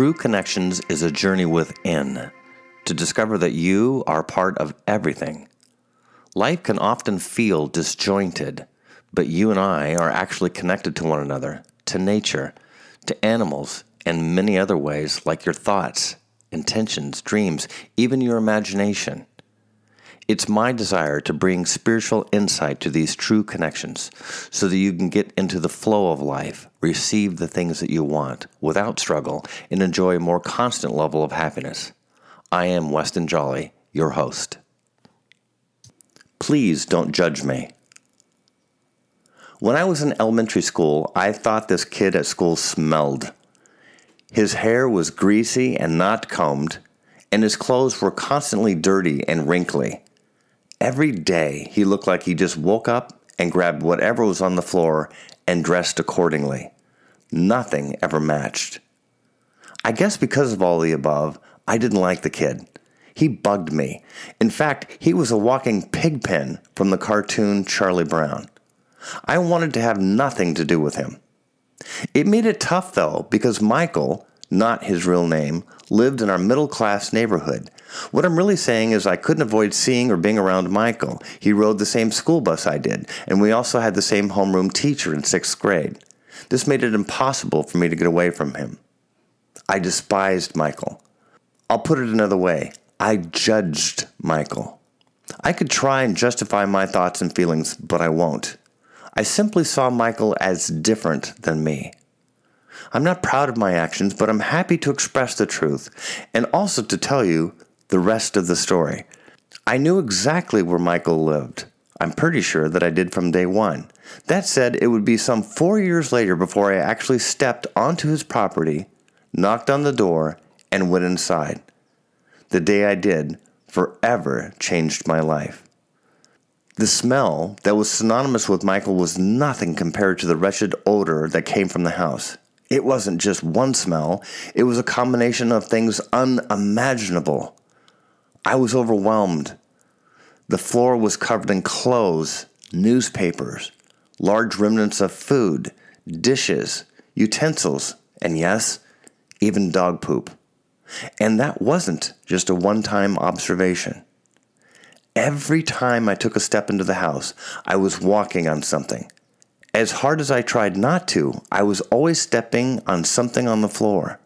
True Connections is a journey within to discover that you are part of everything. Life can often feel disjointed, but you and I are actually connected to one another, to nature, to animals, and many other ways like your thoughts, intentions, dreams, even your imagination. It's my desire to bring spiritual insight to these true connections so that you can get into the flow of life, receive the things that you want without struggle, and enjoy a more constant level of happiness. I am Weston Jolly, your host. Please don't judge me. When I was in elementary school, I thought this kid at school smelled. His hair was greasy and not combed, and his clothes were constantly dirty and wrinkly. Every day, he looked like he just woke up and grabbed whatever was on the floor and dressed accordingly. Nothing ever matched. I guess because of all the above, I didn't like the kid. He bugged me. In fact, he was a walking pigpen from the cartoon Charlie Brown. I wanted to have nothing to do with him. It made it tough, though, because Michael, not his real name, lived in our middle class neighborhood. What I'm really saying is I couldn't avoid seeing or being around Michael. He rode the same school bus I did, and we also had the same homeroom teacher in sixth grade. This made it impossible for me to get away from him. I despised Michael. I'll put it another way I judged Michael. I could try and justify my thoughts and feelings, but I won't. I simply saw Michael as different than me. I'm not proud of my actions, but I'm happy to express the truth and also to tell you the rest of the story. I knew exactly where Michael lived. I'm pretty sure that I did from day one. That said, it would be some four years later before I actually stepped onto his property, knocked on the door, and went inside. The day I did forever changed my life. The smell that was synonymous with Michael was nothing compared to the wretched odor that came from the house. It wasn't just one smell, it was a combination of things unimaginable. I was overwhelmed. The floor was covered in clothes, newspapers, large remnants of food, dishes, utensils, and yes, even dog poop. And that wasn't just a one time observation. Every time I took a step into the house, I was walking on something. As hard as I tried not to, I was always stepping on something on the floor.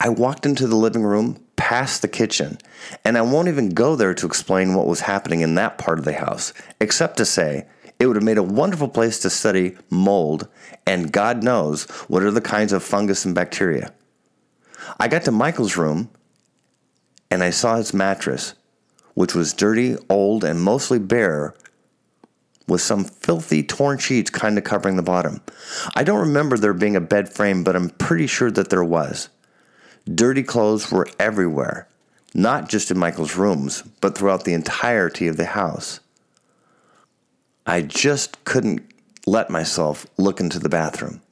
I walked into the living room, past the kitchen, and I won't even go there to explain what was happening in that part of the house, except to say it would have made a wonderful place to study mold and God knows what other kinds of fungus and bacteria. I got to Michael's room and I saw his mattress, which was dirty, old, and mostly bare with some filthy torn sheets kind of covering the bottom. I don't remember there being a bed frame, but I'm pretty sure that there was. Dirty clothes were everywhere, not just in Michael's rooms, but throughout the entirety of the house. I just couldn't let myself look into the bathroom.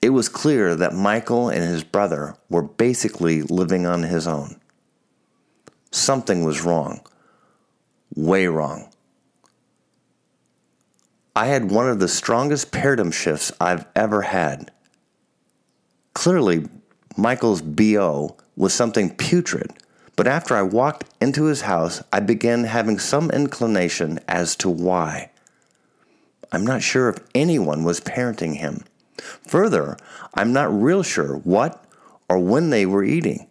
It was clear that Michael and his brother were basically living on his own. Something was wrong. Way wrong. I had one of the strongest paradigm shifts I've ever had. Clearly, Michael's BO was something putrid, but after I walked into his house, I began having some inclination as to why. I'm not sure if anyone was parenting him. Further, I'm not real sure what or when they were eating.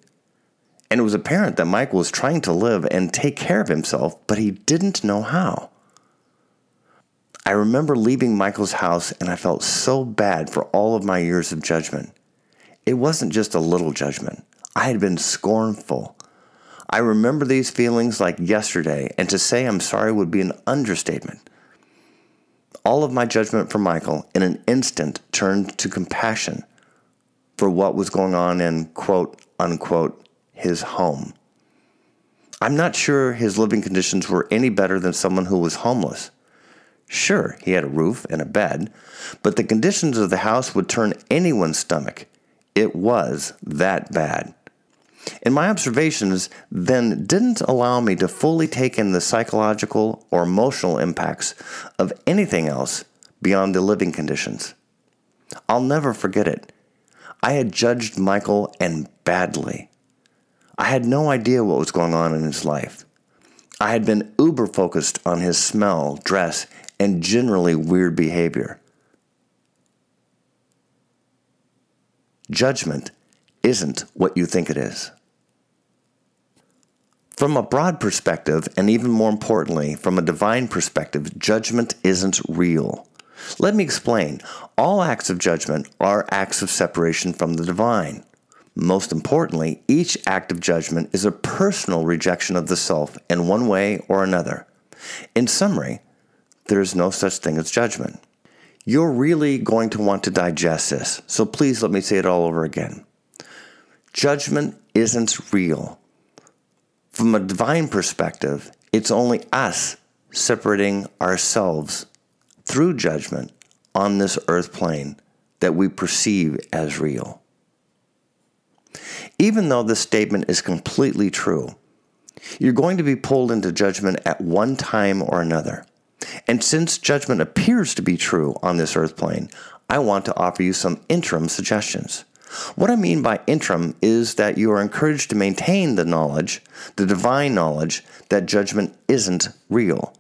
And it was apparent that Michael was trying to live and take care of himself, but he didn't know how. I remember leaving Michael's house and I felt so bad for all of my years of judgment. It wasn't just a little judgment, I had been scornful. I remember these feelings like yesterday, and to say I'm sorry would be an understatement. All of my judgment for Michael in an instant turned to compassion for what was going on in quote unquote his home. I'm not sure his living conditions were any better than someone who was homeless. Sure, he had a roof and a bed, but the conditions of the house would turn anyone's stomach. It was that bad. And my observations then didn't allow me to fully take in the psychological or emotional impacts of anything else beyond the living conditions. I'll never forget it. I had judged Michael and badly. I had no idea what was going on in his life. I had been uber focused on his smell, dress, and generally weird behavior. Judgment isn't what you think it is. From a broad perspective, and even more importantly, from a divine perspective, judgment isn't real. Let me explain. All acts of judgment are acts of separation from the divine. Most importantly, each act of judgment is a personal rejection of the self in one way or another. In summary, there is no such thing as judgment. You're really going to want to digest this, so please let me say it all over again. Judgment isn't real. From a divine perspective, it's only us separating ourselves through judgment on this earth plane that we perceive as real. Even though this statement is completely true, you're going to be pulled into judgment at one time or another. And since judgment appears to be true on this earth plane, I want to offer you some interim suggestions. What I mean by interim is that you are encouraged to maintain the knowledge, the divine knowledge, that judgment isn't real.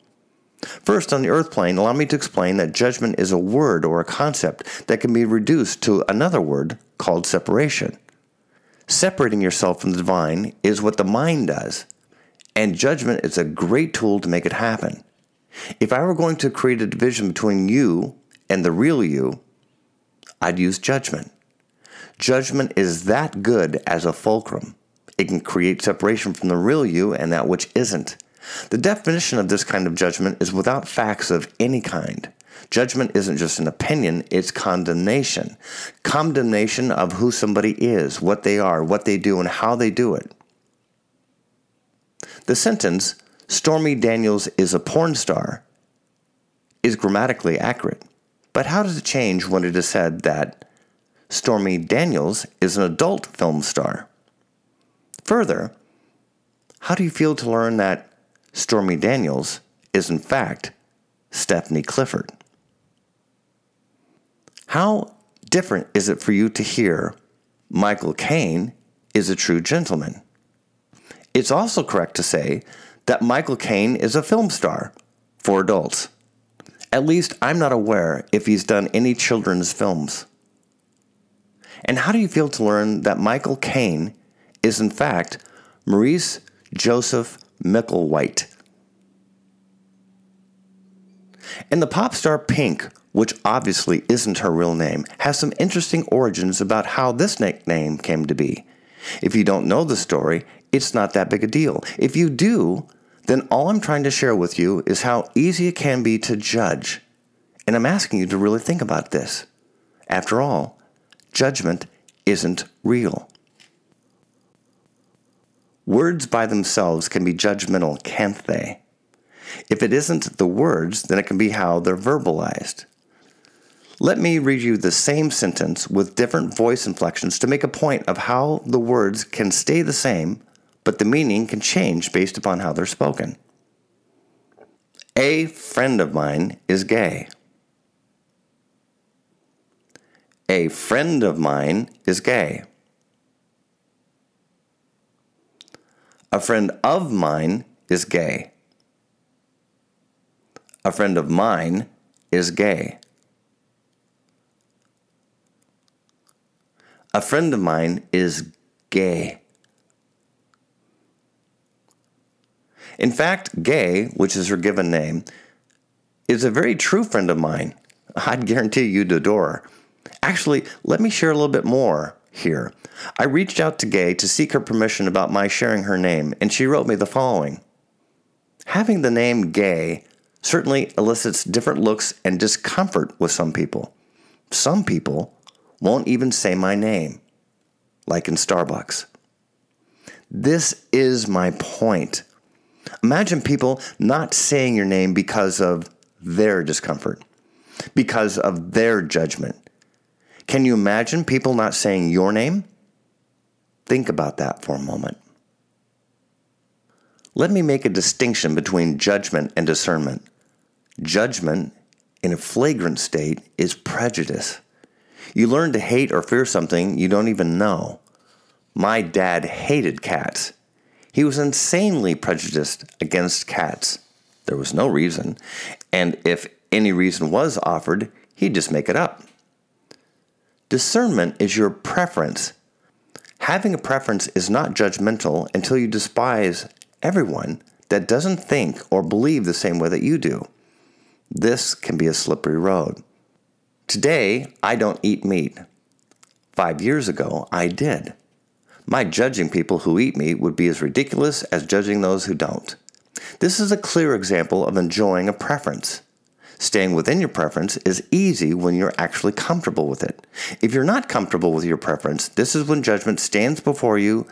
First, on the earth plane, allow me to explain that judgment is a word or a concept that can be reduced to another word called separation. Separating yourself from the divine is what the mind does, and judgment is a great tool to make it happen. If I were going to create a division between you and the real you, I'd use judgment. Judgment is that good as a fulcrum. It can create separation from the real you and that which isn't. The definition of this kind of judgment is without facts of any kind. Judgment isn't just an opinion, it's condemnation. Condemnation of who somebody is, what they are, what they do, and how they do it. The sentence, Stormy Daniels is a porn star, is grammatically accurate. But how does it change when it is said that Stormy Daniels is an adult film star? Further, how do you feel to learn that Stormy Daniels is in fact Stephanie Clifford? How different is it for you to hear Michael Caine is a true gentleman? It's also correct to say that Michael Caine is a film star for adults. At least I'm not aware if he's done any children's films. And how do you feel to learn that Michael Caine is in fact Maurice Joseph Micklewhite? And the pop star Pink which obviously isn't her real name, has some interesting origins about how this nickname came to be. If you don't know the story, it's not that big a deal. If you do, then all I'm trying to share with you is how easy it can be to judge. And I'm asking you to really think about this. After all, judgment isn't real. Words by themselves can be judgmental, can't they? If it isn't the words, then it can be how they're verbalized. Let me read you the same sentence with different voice inflections to make a point of how the words can stay the same, but the meaning can change based upon how they're spoken. A friend of mine is gay. A friend of mine is gay. A friend of mine is gay. A friend of mine is gay. A friend of mine is gay. In fact, Gay, which is her given name, is a very true friend of mine. I'd guarantee you'd adore her. Actually, let me share a little bit more here. I reached out to Gay to seek her permission about my sharing her name, and she wrote me the following Having the name Gay certainly elicits different looks and discomfort with some people. Some people won't even say my name, like in Starbucks. This is my point. Imagine people not saying your name because of their discomfort, because of their judgment. Can you imagine people not saying your name? Think about that for a moment. Let me make a distinction between judgment and discernment. Judgment, in a flagrant state, is prejudice. You learn to hate or fear something you don't even know. My dad hated cats. He was insanely prejudiced against cats. There was no reason, and if any reason was offered, he'd just make it up. Discernment is your preference. Having a preference is not judgmental until you despise everyone that doesn't think or believe the same way that you do. This can be a slippery road. Today, I don't eat meat. Five years ago, I did. My judging people who eat meat would be as ridiculous as judging those who don't. This is a clear example of enjoying a preference. Staying within your preference is easy when you're actually comfortable with it. If you're not comfortable with your preference, this is when judgment stands before you,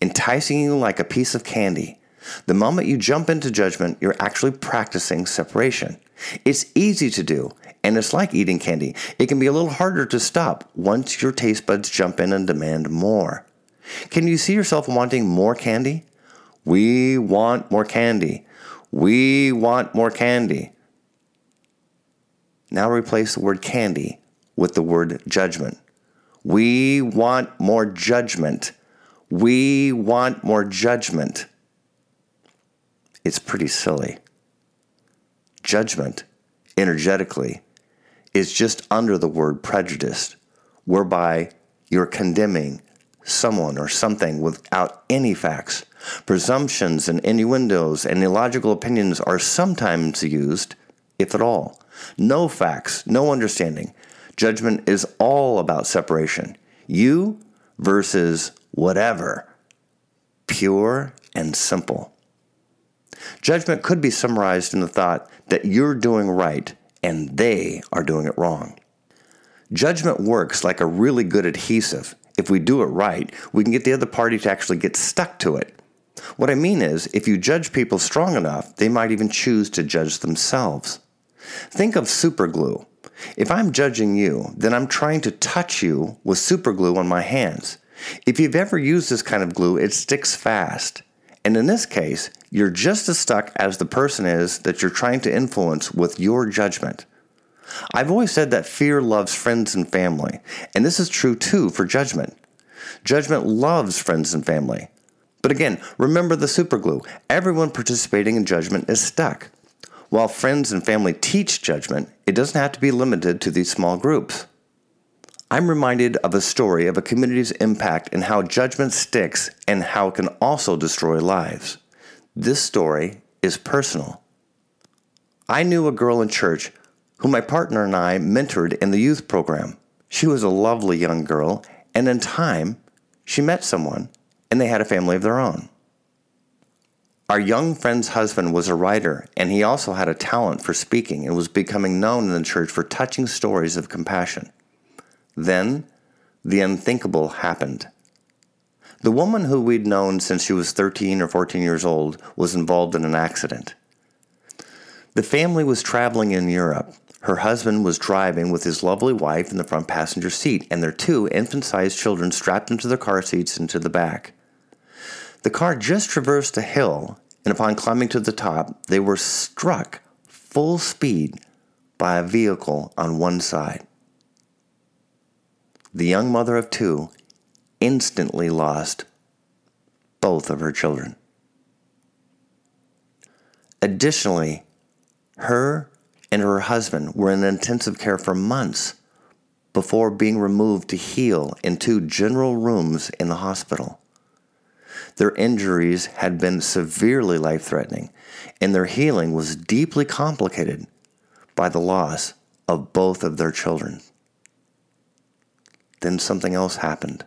enticing you like a piece of candy. The moment you jump into judgment, you're actually practicing separation. It's easy to do, and it's like eating candy. It can be a little harder to stop once your taste buds jump in and demand more. Can you see yourself wanting more candy? We want more candy. We want more candy. Now replace the word candy with the word judgment. We want more judgment. We want more judgment. It's pretty silly. Judgment, energetically, is just under the word prejudice, whereby you're condemning someone or something without any facts. Presumptions and innuendos and illogical opinions are sometimes used, if at all. No facts, no understanding. Judgment is all about separation. You versus whatever. Pure and simple. Judgment could be summarized in the thought that you're doing right and they are doing it wrong. Judgment works like a really good adhesive. If we do it right, we can get the other party to actually get stuck to it. What I mean is, if you judge people strong enough, they might even choose to judge themselves. Think of superglue. If I'm judging you, then I'm trying to touch you with superglue on my hands. If you've ever used this kind of glue, it sticks fast. And in this case, you're just as stuck as the person is that you're trying to influence with your judgment. I've always said that fear loves friends and family, and this is true too for judgment. Judgment loves friends and family. But again, remember the superglue. Everyone participating in judgment is stuck. While friends and family teach judgment, it doesn't have to be limited to these small groups. I'm reminded of a story of a community's impact and how judgment sticks and how it can also destroy lives. This story is personal. I knew a girl in church who my partner and I mentored in the youth program. She was a lovely young girl, and in time, she met someone and they had a family of their own. Our young friend's husband was a writer, and he also had a talent for speaking and was becoming known in the church for touching stories of compassion. Then, the unthinkable happened. The woman who we'd known since she was 13 or 14 years old was involved in an accident. The family was traveling in Europe. Her husband was driving with his lovely wife in the front passenger seat, and their two infant sized children strapped into their car seats into the back. The car just traversed a hill, and upon climbing to the top, they were struck full speed by a vehicle on one side. The young mother of two instantly lost both of her children. Additionally, her and her husband were in intensive care for months before being removed to heal in two general rooms in the hospital. Their injuries had been severely life threatening, and their healing was deeply complicated by the loss of both of their children. Then something else happened.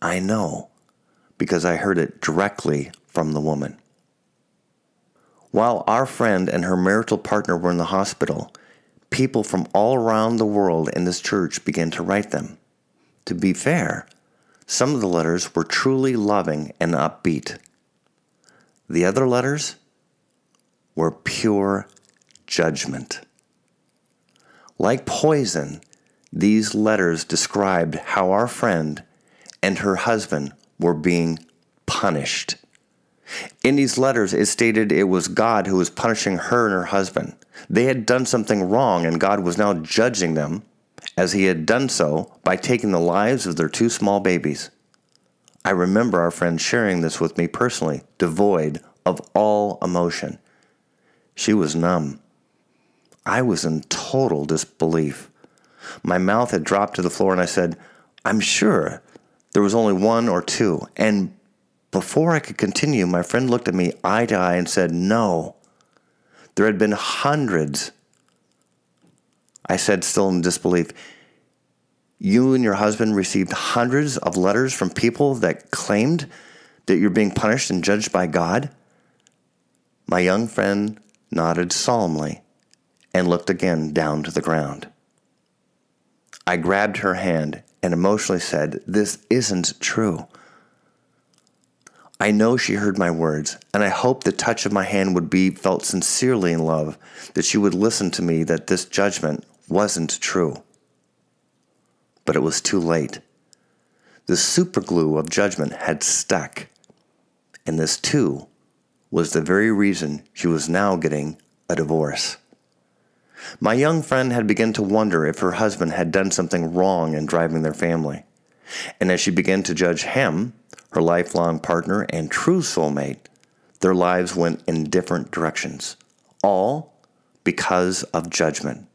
I know because I heard it directly from the woman. While our friend and her marital partner were in the hospital, people from all around the world in this church began to write them. To be fair, some of the letters were truly loving and upbeat. The other letters were pure judgment. Like poison, these letters described how our friend and her husband were being punished. In these letters, it stated it was God who was punishing her and her husband. They had done something wrong, and God was now judging them as he had done so by taking the lives of their two small babies. I remember our friend sharing this with me personally, devoid of all emotion. She was numb. I was in total disbelief. My mouth had dropped to the floor, and I said, I'm sure there was only one or two. And before I could continue, my friend looked at me eye to eye and said, No. There had been hundreds. I said, still in disbelief, You and your husband received hundreds of letters from people that claimed that you're being punished and judged by God? My young friend nodded solemnly and looked again down to the ground. I grabbed her hand and emotionally said, This isn't true. I know she heard my words, and I hoped the touch of my hand would be felt sincerely in love, that she would listen to me, that this judgment wasn't true. But it was too late. The superglue of judgment had stuck, and this too was the very reason she was now getting a divorce. My young friend had begun to wonder if her husband had done something wrong in driving their family. And as she began to judge him, her lifelong partner and true soulmate, their lives went in different directions, all because of judgment.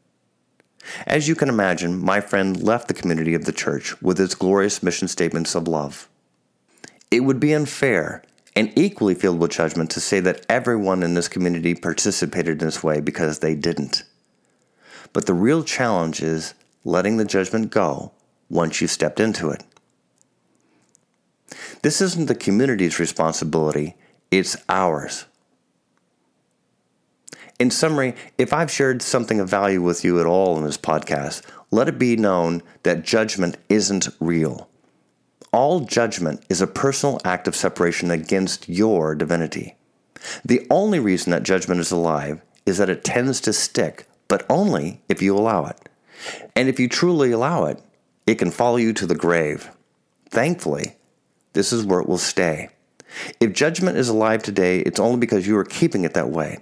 As you can imagine, my friend left the community of the church with its glorious mission statements of love. It would be unfair and equally filled with judgment to say that everyone in this community participated in this way because they didn't. But the real challenge is letting the judgment go once you've stepped into it. This isn't the community's responsibility, it's ours. In summary, if I've shared something of value with you at all in this podcast, let it be known that judgment isn't real. All judgment is a personal act of separation against your divinity. The only reason that judgment is alive is that it tends to stick but only if you allow it. And if you truly allow it, it can follow you to the grave. Thankfully, this is where it will stay. If judgment is alive today, it's only because you are keeping it that way.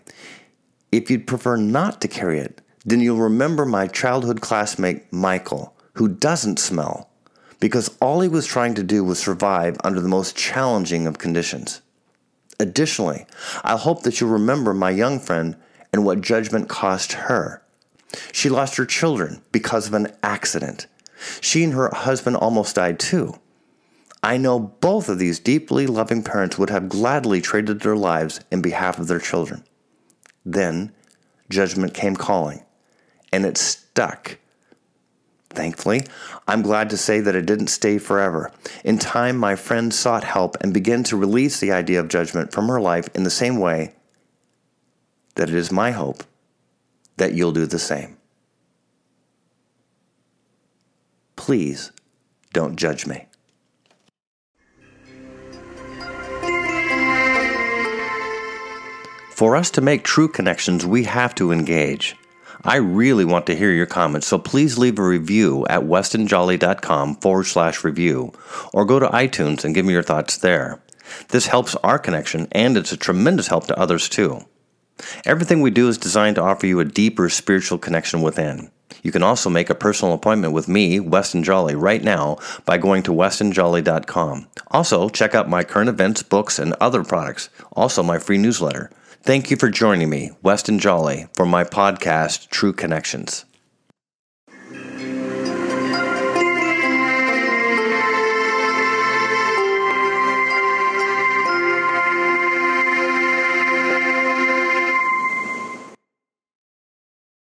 If you'd prefer not to carry it, then you'll remember my childhood classmate, Michael, who doesn't smell, because all he was trying to do was survive under the most challenging of conditions. Additionally, I hope that you'll remember my young friend and what judgment cost her. She lost her children because of an accident. She and her husband almost died too. I know both of these deeply loving parents would have gladly traded their lives in behalf of their children. Then judgment came calling, and it stuck. Thankfully, I'm glad to say that it didn't stay forever. In time, my friend sought help and began to release the idea of judgment from her life in the same way that it is my hope that you'll do the same. Please don't judge me. For us to make true connections, we have to engage. I really want to hear your comments, so please leave a review at westonjolly.com forward slash review or go to iTunes and give me your thoughts there. This helps our connection and it's a tremendous help to others too. Everything we do is designed to offer you a deeper spiritual connection within. You can also make a personal appointment with me, Weston Jolly, right now by going to westonjolly.com. Also, check out my current events, books, and other products. Also, my free newsletter. Thank you for joining me, Weston Jolly, for my podcast, True Connections.